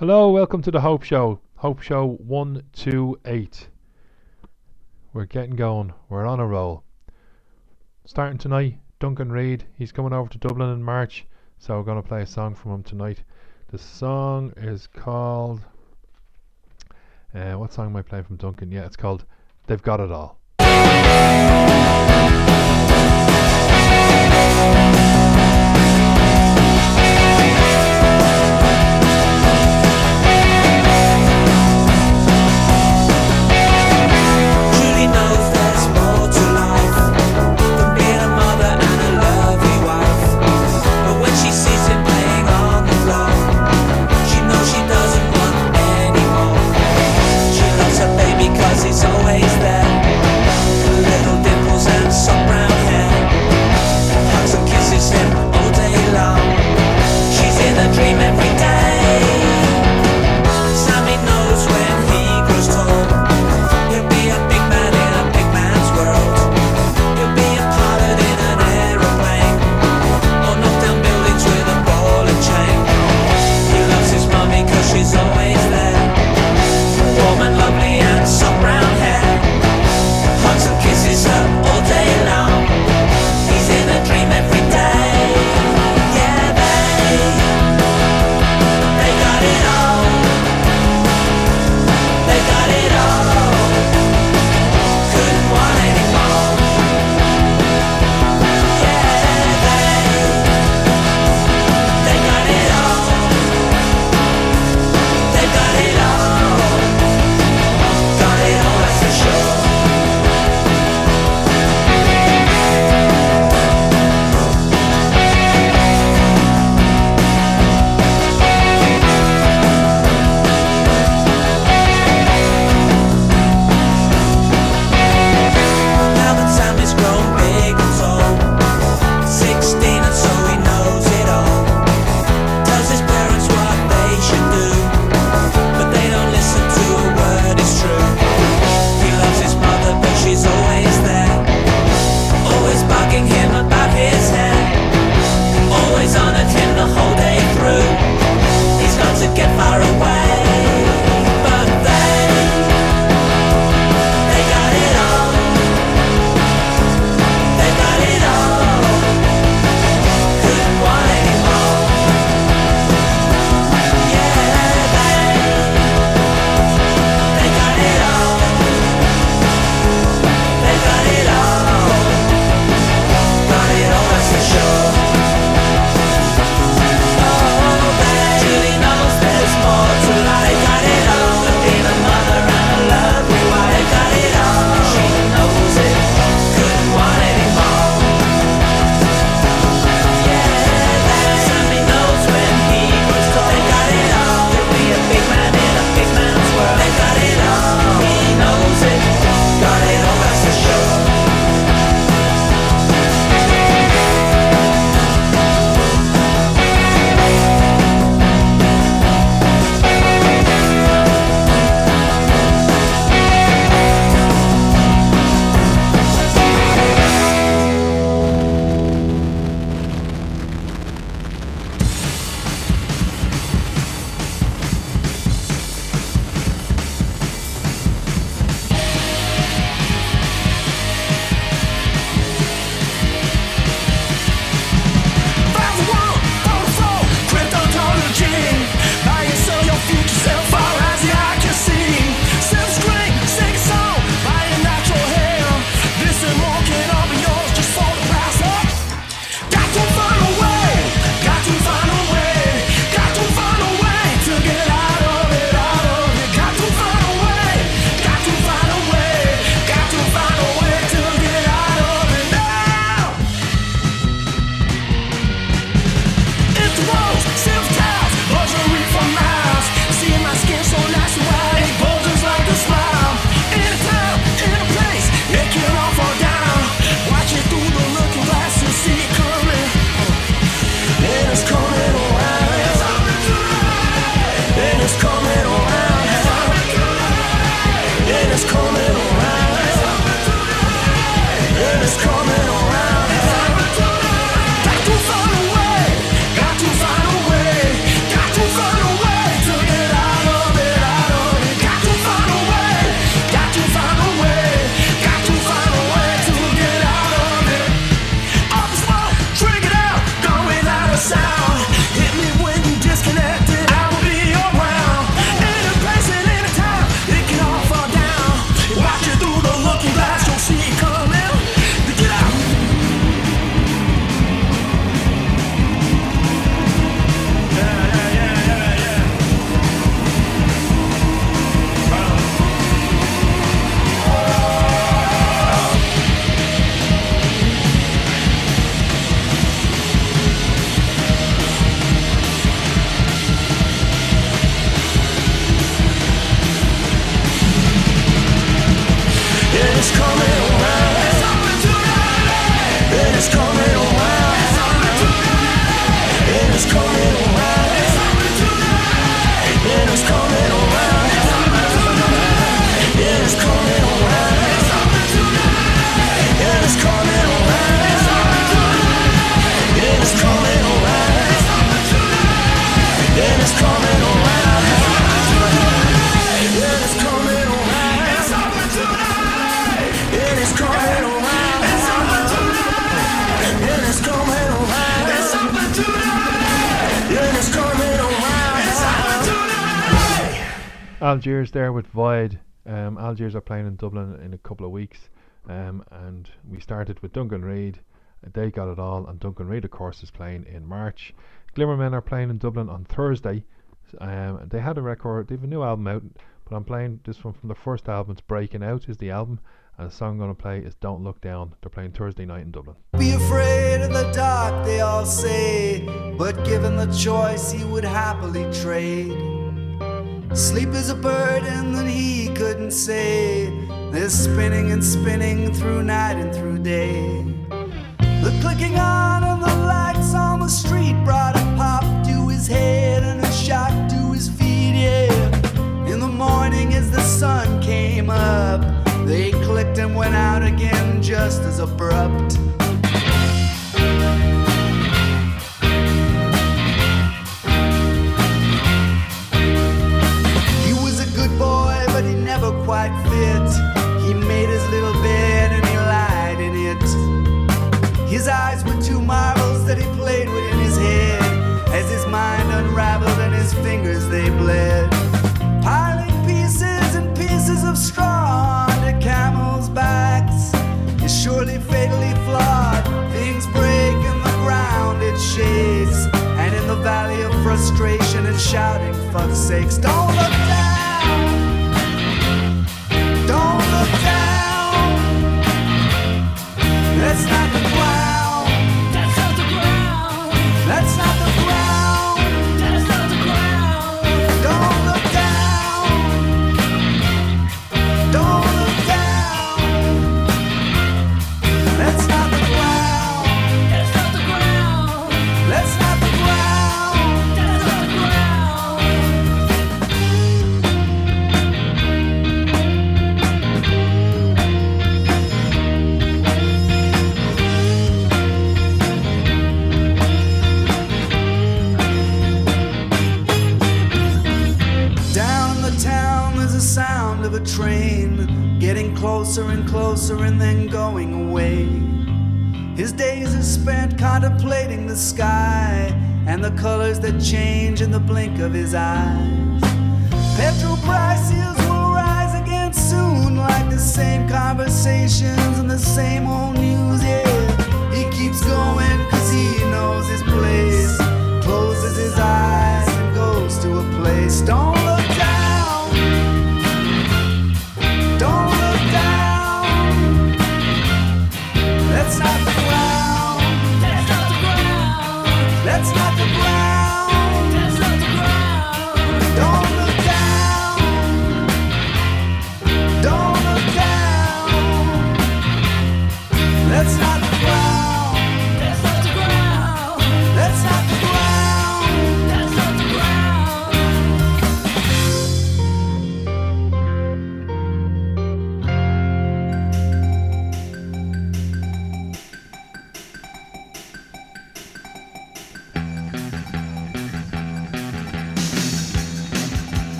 Hello, welcome to the Hope Show. Hope Show 128. We're getting going. We're on a roll. Starting tonight, Duncan Reid. He's coming over to Dublin in March, so we're going to play a song from him tonight. The song is called. Uh, what song am I playing from Duncan? Yeah, it's called They've Got It All. Algiers there with Void. Um, Algiers are playing in Dublin in a couple of weeks, um, and we started with Duncan Reid. They got it all, and Duncan Reid, of course, is playing in March. Glimmermen are playing in Dublin on Thursday. Um, they had a record, they have a new album out, but I'm playing this one from the first album. It's Breaking Out is the album, and the song I'm going to play is Don't Look Down. They're playing Thursday night in Dublin. Be afraid of the dark, they all say, but given the choice, he would happily trade. Sleep is a burden that he couldn't say. There's spinning and spinning through night and through day. The clicking on of the lights on the street brought a pop to his head and a shock to his feet, yeah. In the morning as the sun came up, they clicked and went out again just as abrupt. Quite fit. He made his little bed and he lied in it. His eyes were two marbles that he played with in his head as his mind unraveled and his fingers they bled. Piling pieces and pieces of straw onto camels' backs is surely fatally flawed. Things break in the ground, it shakes. And in the valley of frustration and shouting, fuck sakes, don't look down. The sky and the colors that change in the blink of his eyes. Petrol prices will rise again soon, like the same conversations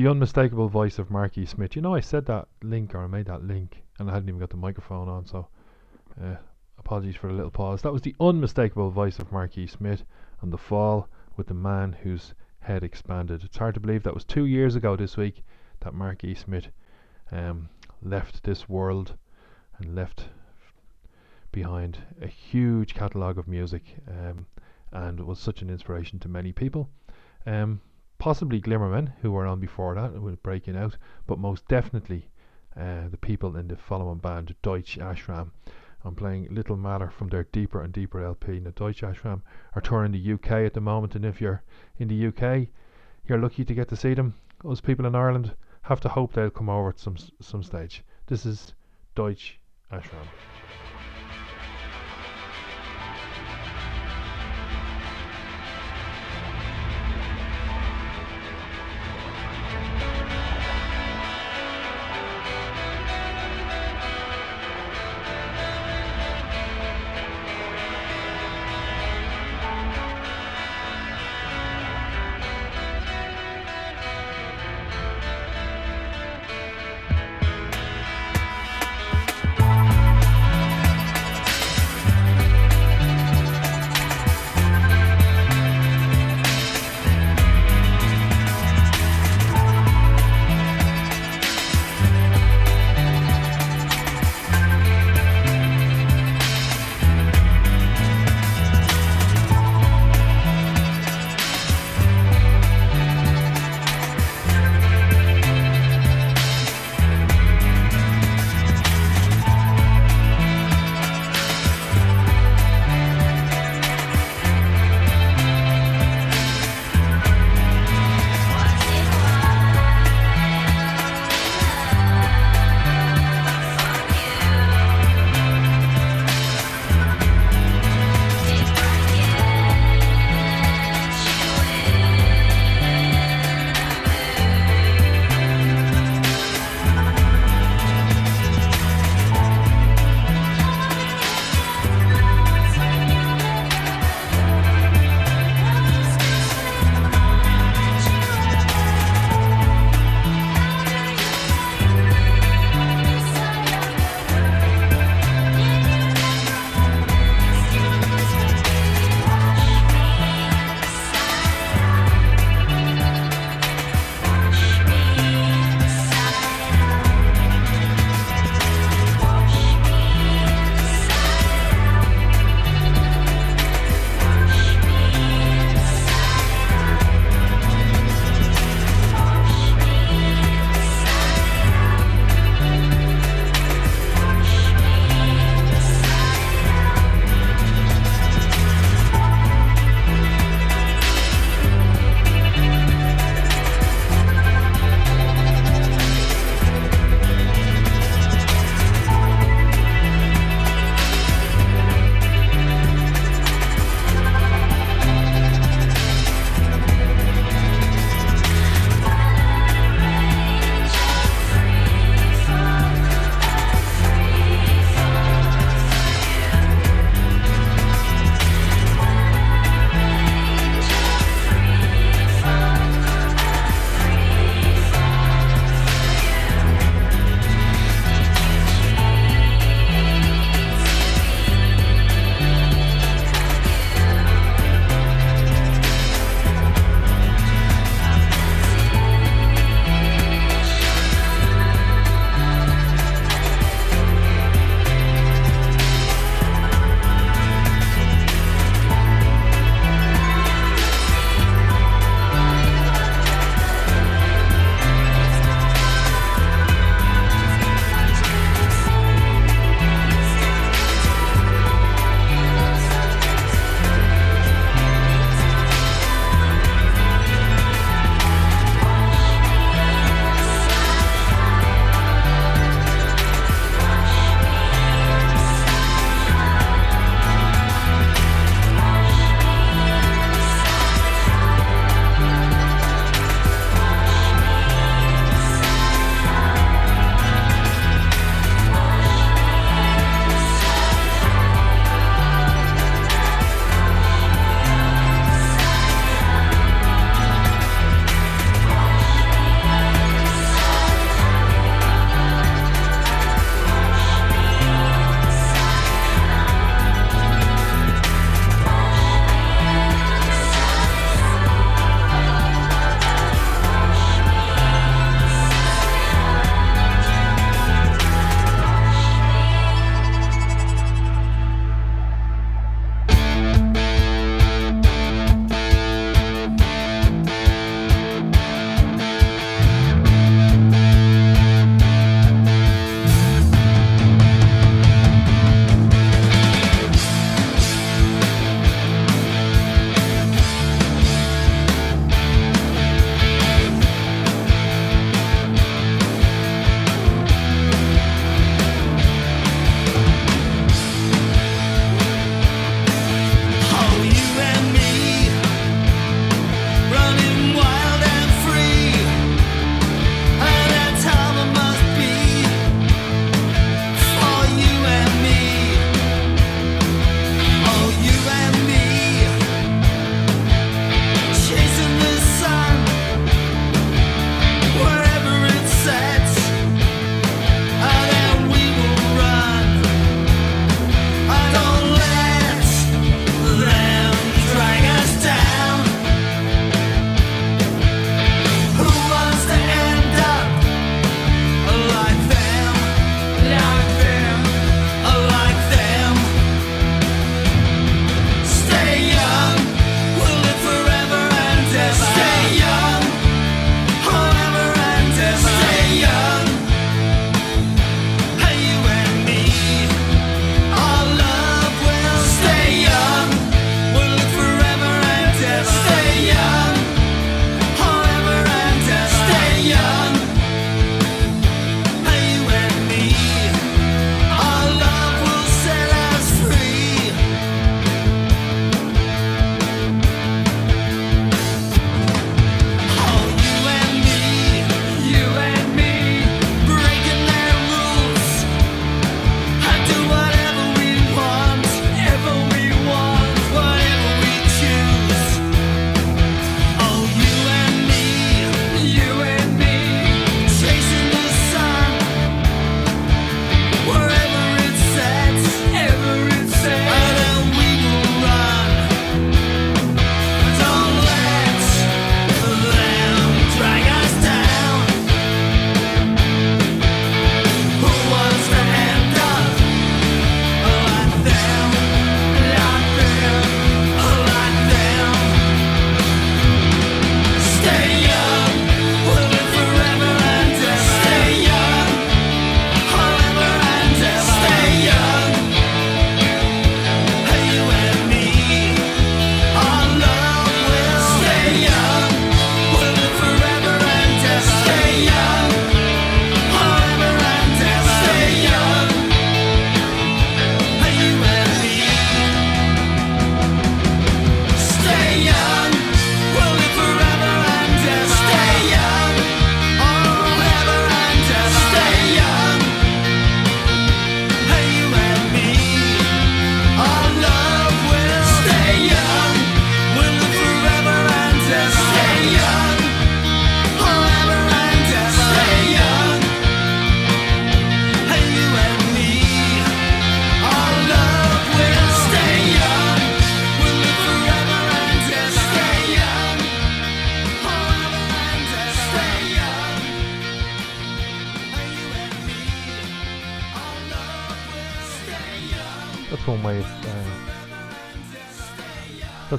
The unmistakable voice of Marky Smith. You know, I said that link or I made that link and I hadn't even got the microphone on, so uh, apologies for the little pause. That was the unmistakable voice of Marky Smith and the fall with the man whose head expanded. It's hard to believe that was two years ago this week that Marky Smith um, left this world and left behind a huge catalogue of music um, and was such an inspiration to many people. Um, possibly Glimmermen, who were on before that, with breaking out, but most definitely uh, the people in the following band, Deutsche Ashram. I'm playing Little Matter from their Deeper and Deeper LP. Now, Deutsche Ashram are touring the UK at the moment, and if you're in the UK, you're lucky to get to see them. Us people in Ireland have to hope they'll come over at some some stage. This is Deutsche Ashram.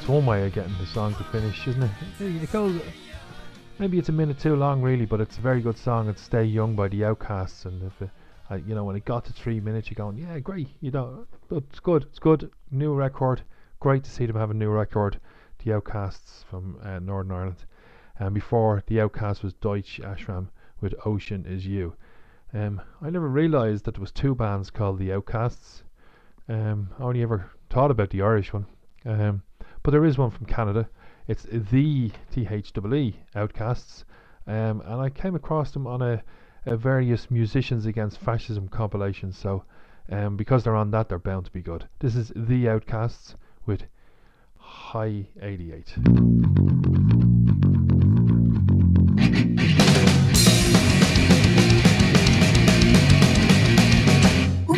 That's one way of getting the song to finish, isn't it? It goes. Maybe it's a minute too long, really, but it's a very good song. It's "Stay Young" by the Outcasts, and if it, uh, you know when it got to three minutes, you're going, yeah, great. You know, but it's good. It's good. New record. Great to see them have a new record. The Outcasts from uh, Northern Ireland, and before the Outcasts was Deutsch Ashram with "Ocean Is You." Um, I never realised that there was two bands called the Outcasts. Um, I only ever thought about the Irish one. Um, but there is one from Canada. It's the THEE Outcasts. Um, and I came across them on a, a various Musicians Against Fascism compilation. So um, because they're on that, they're bound to be good. This is The Outcasts with High 88.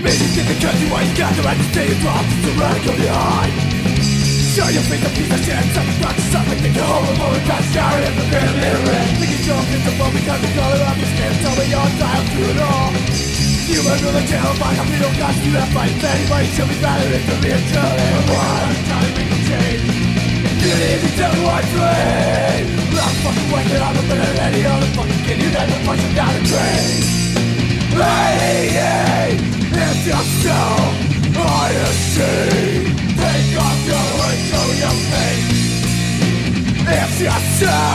Maybe think the country why you the stay a radical behind Show your face a piece of shit Something's not to suck like think you're horrible And got scoured and prepared to live Think you jump into phone because the color of your skin Tell me your style through it all You are really terrified How don't got to that fight If anybody should be better It could be a and one Time to make a change You need to tell me what's right I'm fucking wicked I'm not better than any other fucking kid You never If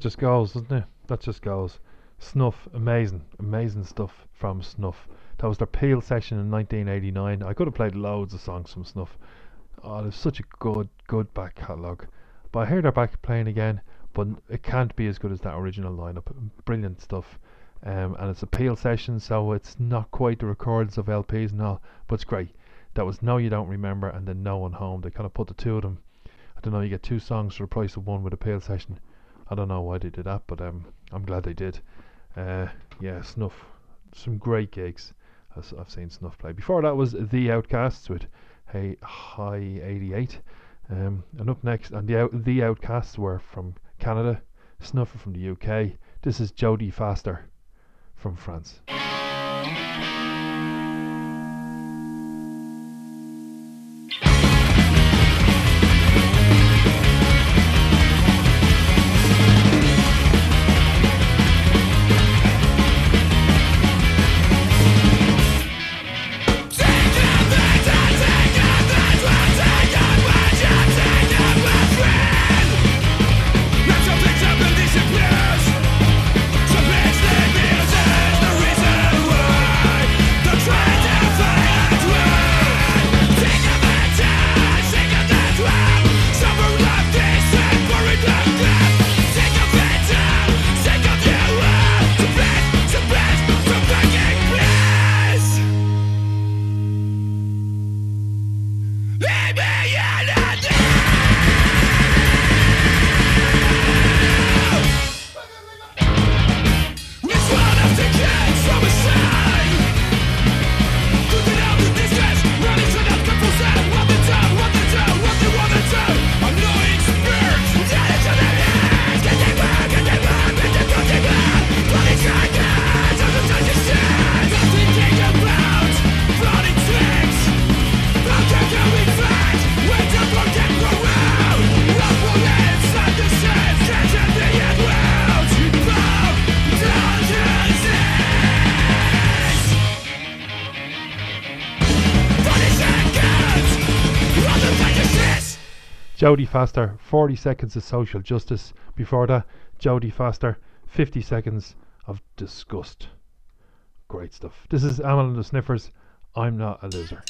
That just goes, doesn't it? That just goes. Snuff, amazing, amazing stuff from Snuff. That was their Peel session in 1989. I could have played loads of songs from Snuff. Oh, there's such a good, good back catalogue. But I hear they're back playing again, but it can't be as good as that original lineup. Brilliant stuff. Um, and it's a Peel session, so it's not quite the records of LPs and all, but it's great. That was No You Don't Remember and then No One Home. They kind of put the two of them. I don't know, you get two songs for the price of one with a Peel session. I don't know why they did that, but um, I'm glad they did. Uh, yeah, Snuff. Some great gigs. I've seen Snuff play. Before that was The Outcasts with Hey High 88. Um, and up next, and the, out, the Outcasts were from Canada, Snuff from the UK. This is Jodie Faster from France. Jodie Faster, 40 seconds of social justice. Before that, Jodie Faster, 50 seconds of disgust. Great stuff. This is Amyl and the Sniffers. I'm not a loser.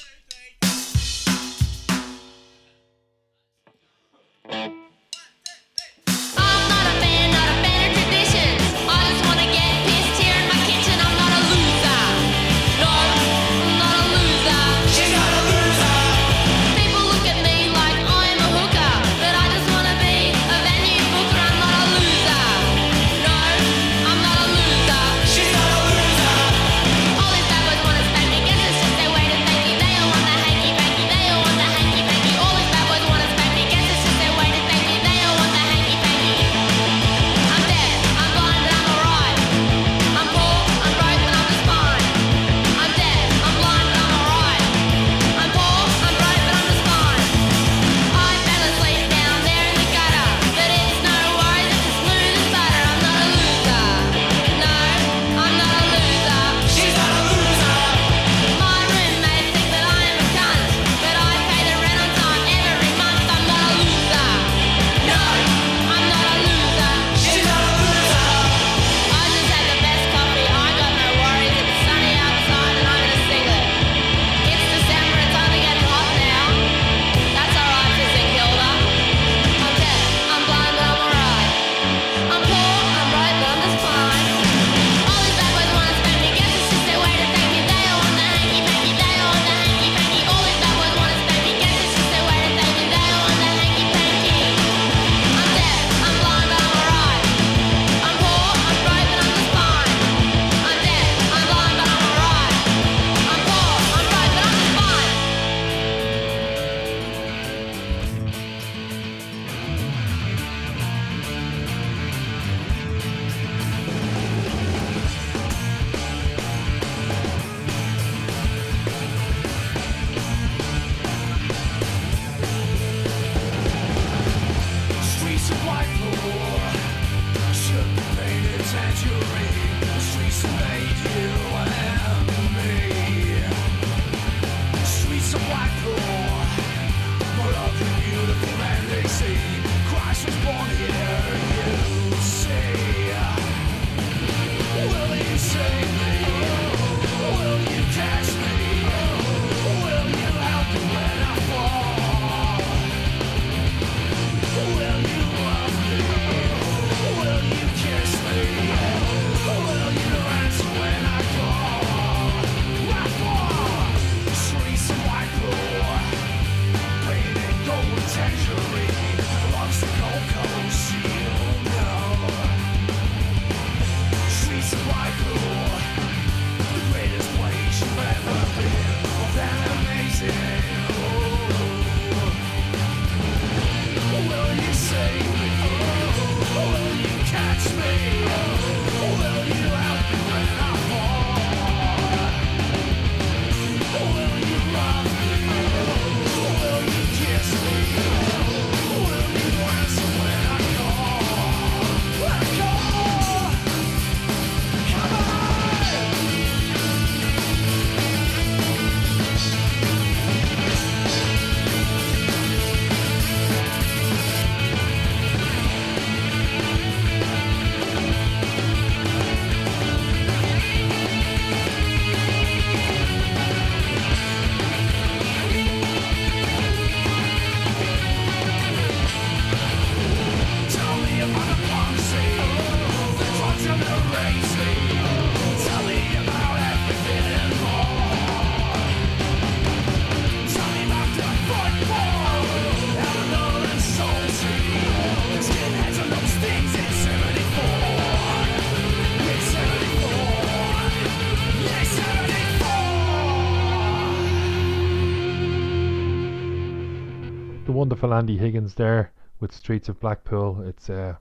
Wonderful Andy Higgins there with Streets of Blackpool. It's uh,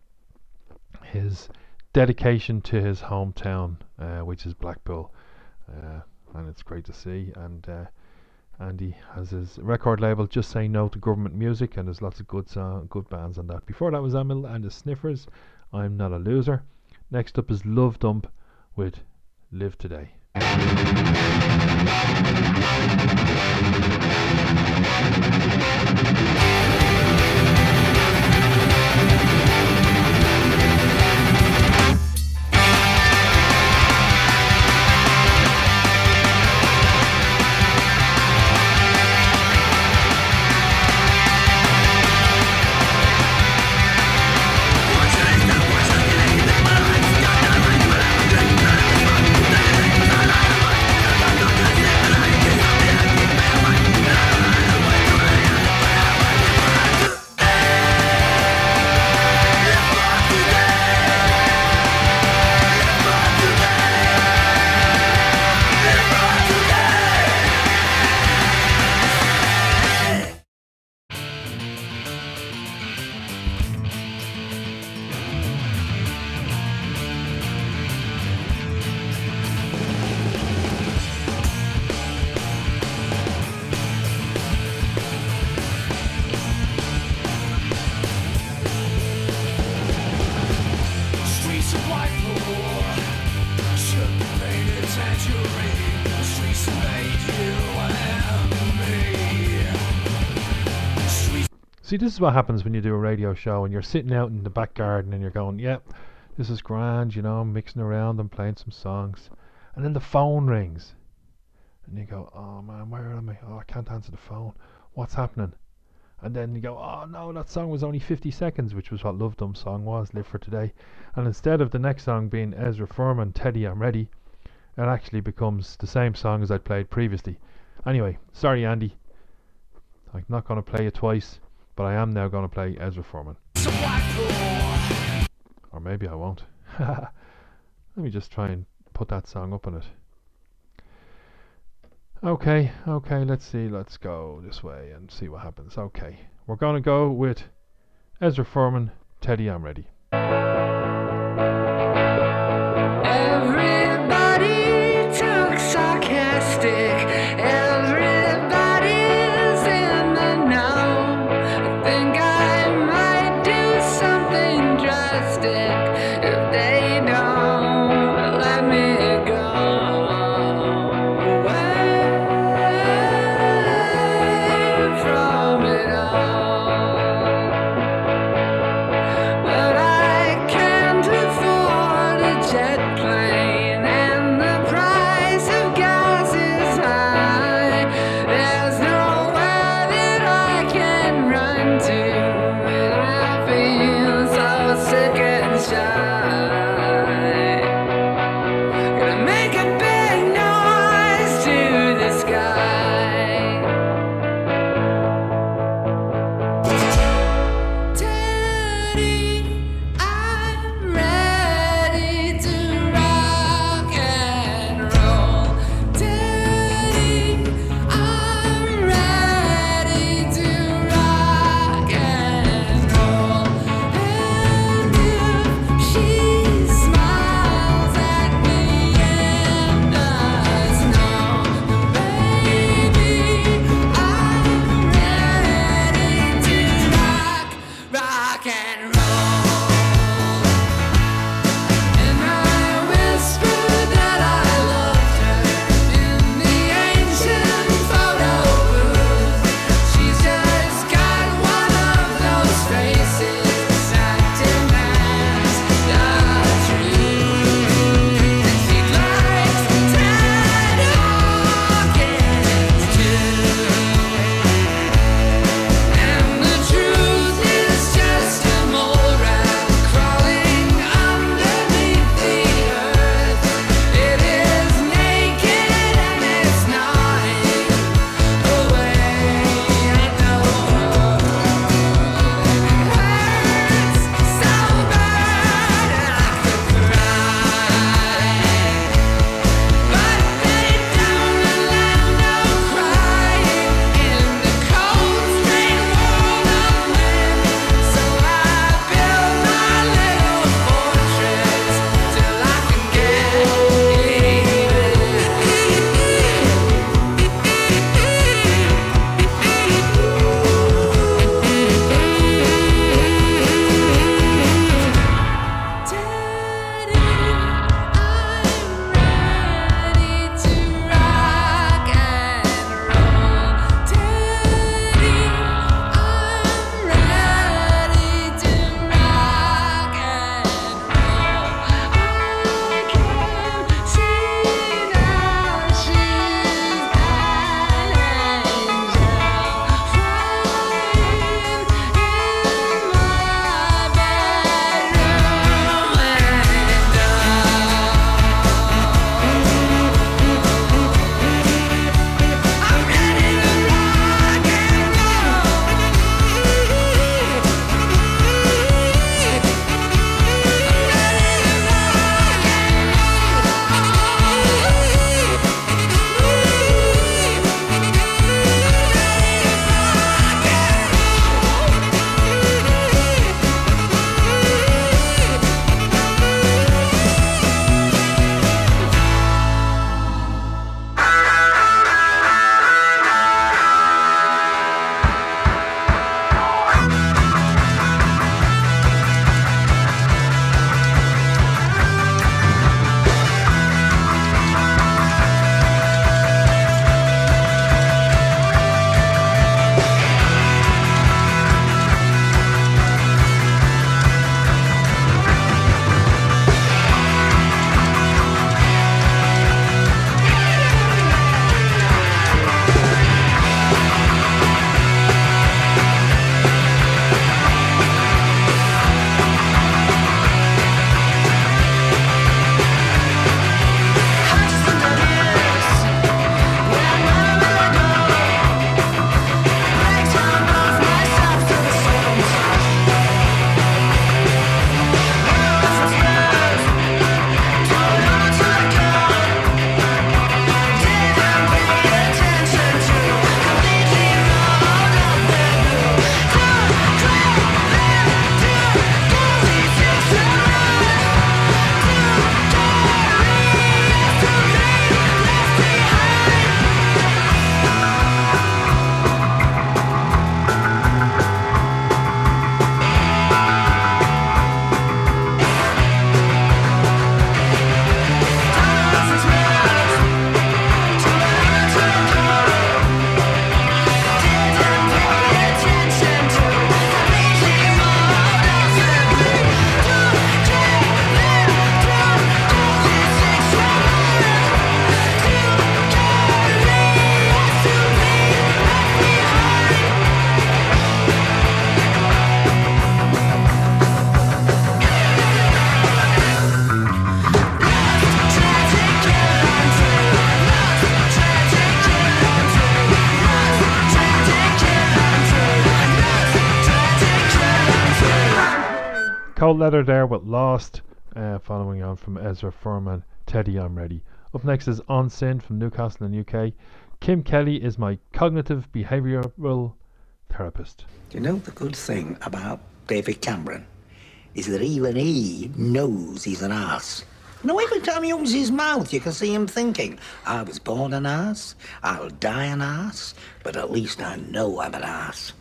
his dedication to his hometown, uh, which is Blackpool, uh, and it's great to see. And uh, Andy has his record label, Just Say No to Government Music, and there's lots of good song, good bands on that. Before that was Amyl and the Sniffers. I'm not a loser. Next up is Love Dump with Live Today. なにそれを見たことある? This is what happens when you do a radio show and you're sitting out in the back garden and you're going, yep, this is grand, you know, mixing around and playing some songs. And then the phone rings. And you go, oh man, where am I? Oh, I can't answer the phone. What's happening? And then you go, oh no, that song was only 50 seconds, which was what Love Dumb song was, Live for Today. And instead of the next song being Ezra Furman, Teddy, I'm Ready, it actually becomes the same song as I'd played previously. Anyway, sorry, Andy. I'm not going to play it twice, but I am now going to play Ezra Blackpool. Or maybe I won't. Let me just try and put that song up on it. Okay, okay, let's see. Let's go this way and see what happens. Okay, we're going to go with Ezra Furman, Teddy, I'm ready. Leather there with Lost, uh, following on from Ezra Furman, Teddy I'm Ready. Up next is Onsind from Newcastle in UK. Kim Kelly is my cognitive behavioural therapist. Do you know the good thing about David Cameron? Is that even he knows he's an ass. No, every time he opens his mouth, you can see him thinking, I was born an ass, I'll die an ass, but at least I know I'm an ass.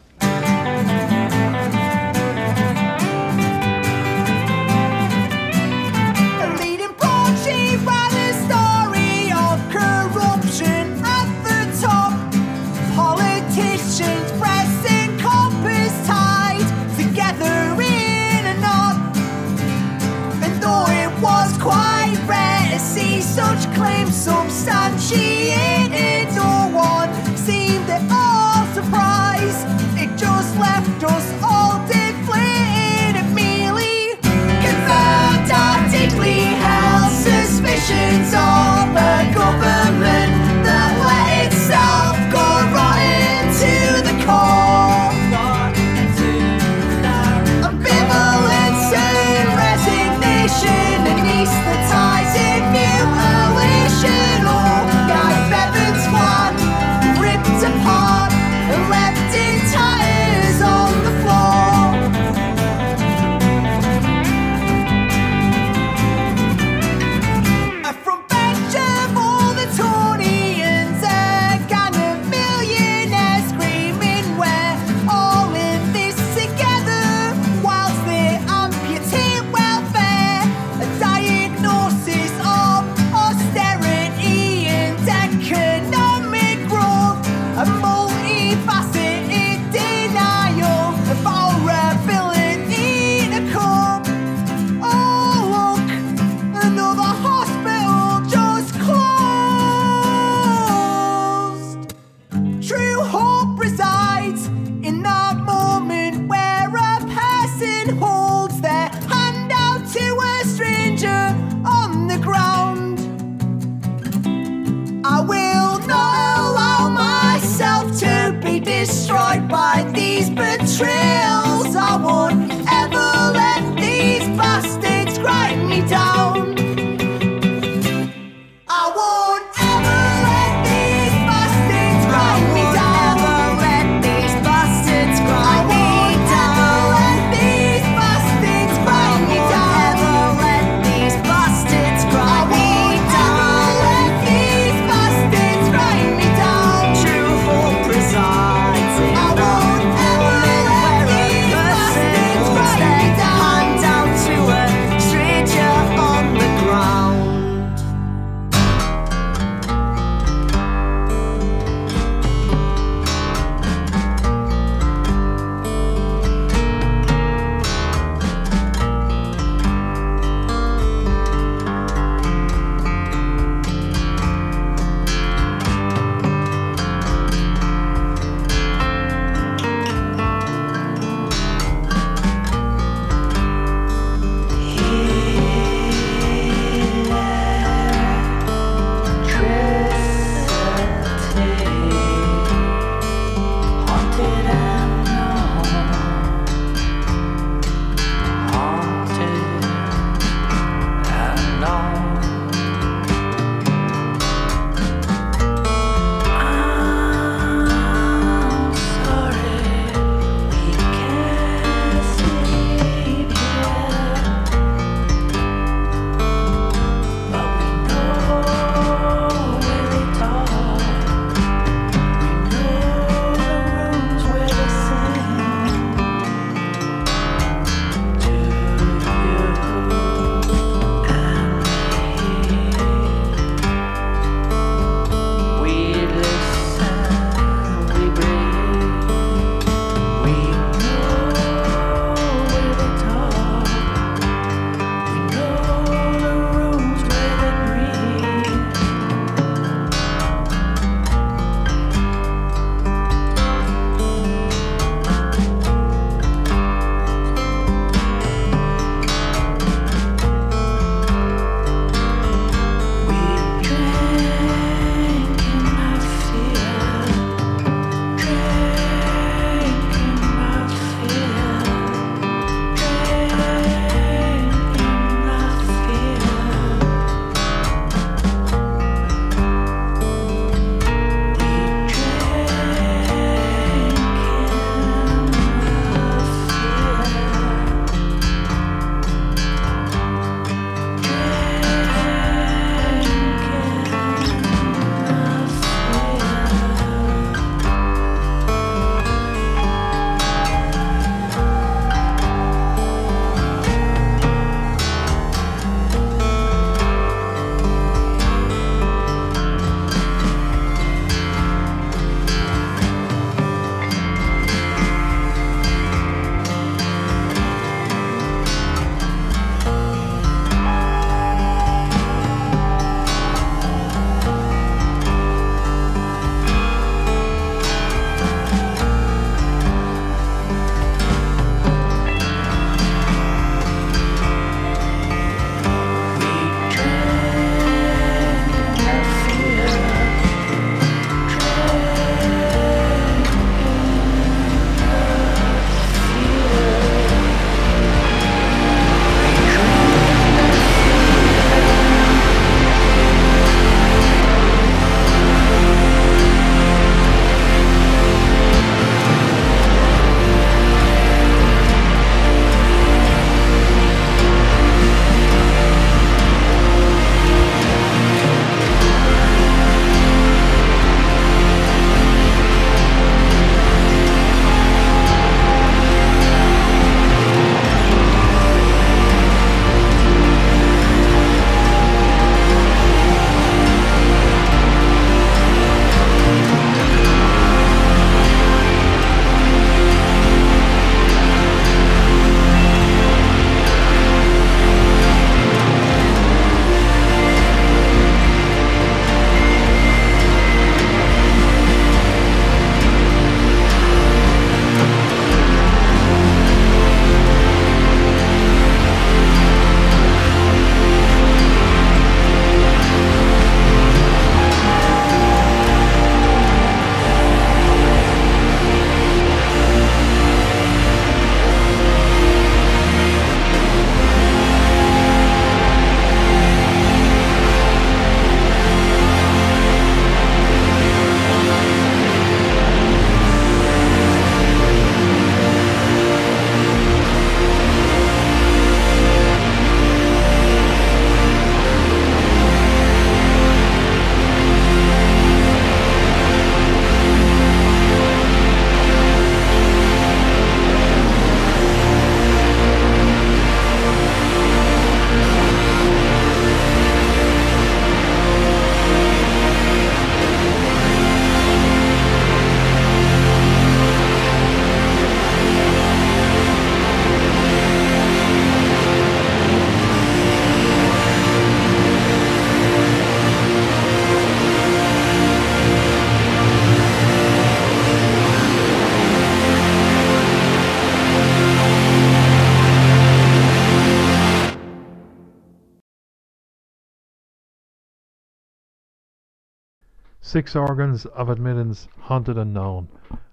Six organs of admittance haunted and known.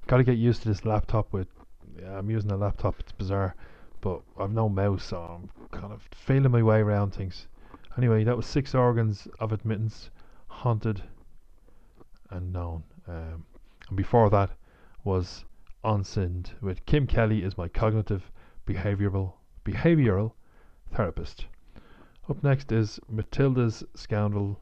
Gotta get used to this laptop with. Yeah, I'm using a laptop, it's bizarre. But I've no mouse, so I'm kind of feeling my way around things. Anyway, that was six organs of admittance haunted and known. Um, and before that was Onsind with Kim Kelly is my cognitive behavioral behavioral therapist. Up next is Matilda's Scoundrel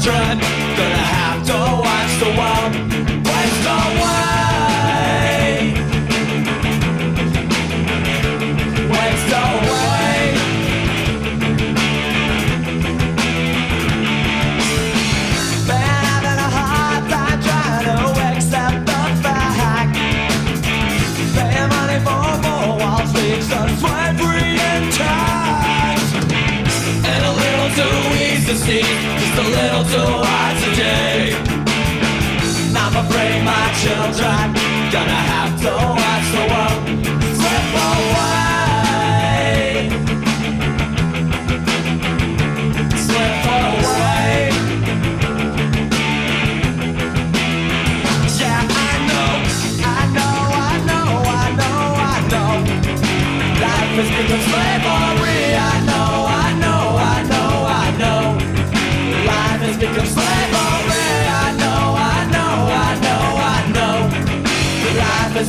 tried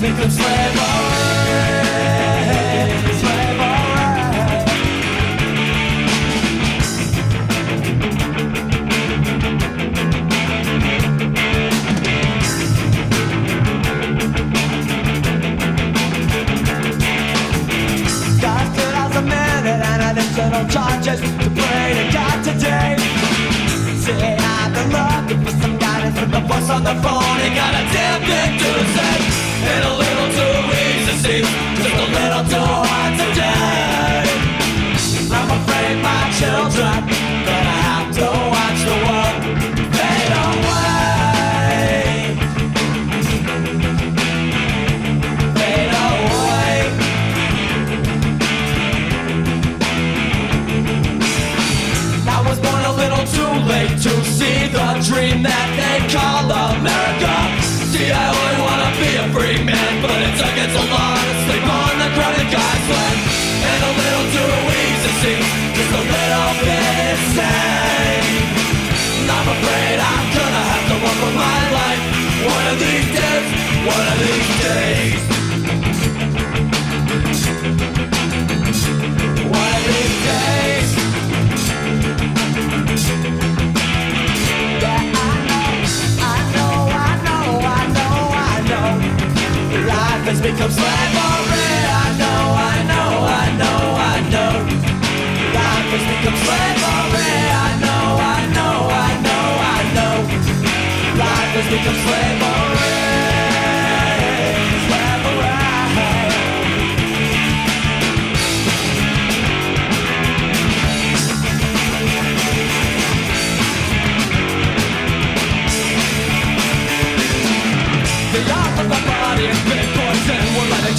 Nicholas Slave criminal charges to to today. Say I've been looking for some guidance the on the phone. He got a damn to to easy the see. Just a little too hard to death Life has become slavery. I know, I know, I know, I know. Life has become slavery. I know, I know, I know, I know. Life has become slavery. Body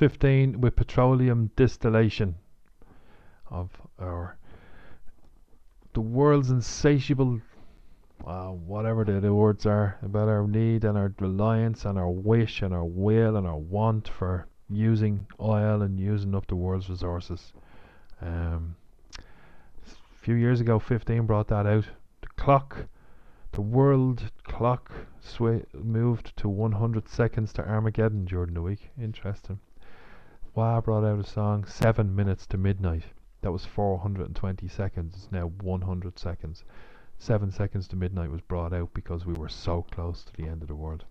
15 with petroleum distillation of our the world's insatiable uh, whatever the, the words are about our need and our reliance and our wish and our will and our want for using oil and using up the world's resources. Um, a few years ago, 15 brought that out. The clock, the world clock swi- moved to 100 seconds to Armageddon during the week. Interesting. Wah brought out a song, 7 minutes to midnight. That was 420 seconds. It's now 100 seconds. 7 seconds to midnight was brought out because we were so close to the end of the world.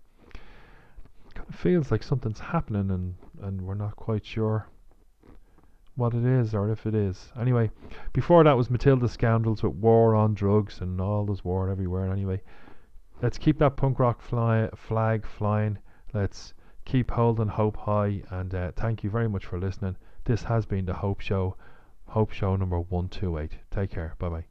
Kind of feels like something's happening and, and we're not quite sure what it is or if it is. Anyway, before that was Matilda Scoundrels with War on Drugs and all this war everywhere. Anyway, let's keep that punk rock fly, flag flying. Let's keep holding hope high. And uh, thank you very much for listening. This has been the Hope Show. Hope Show number 128. Take care. Bye bye.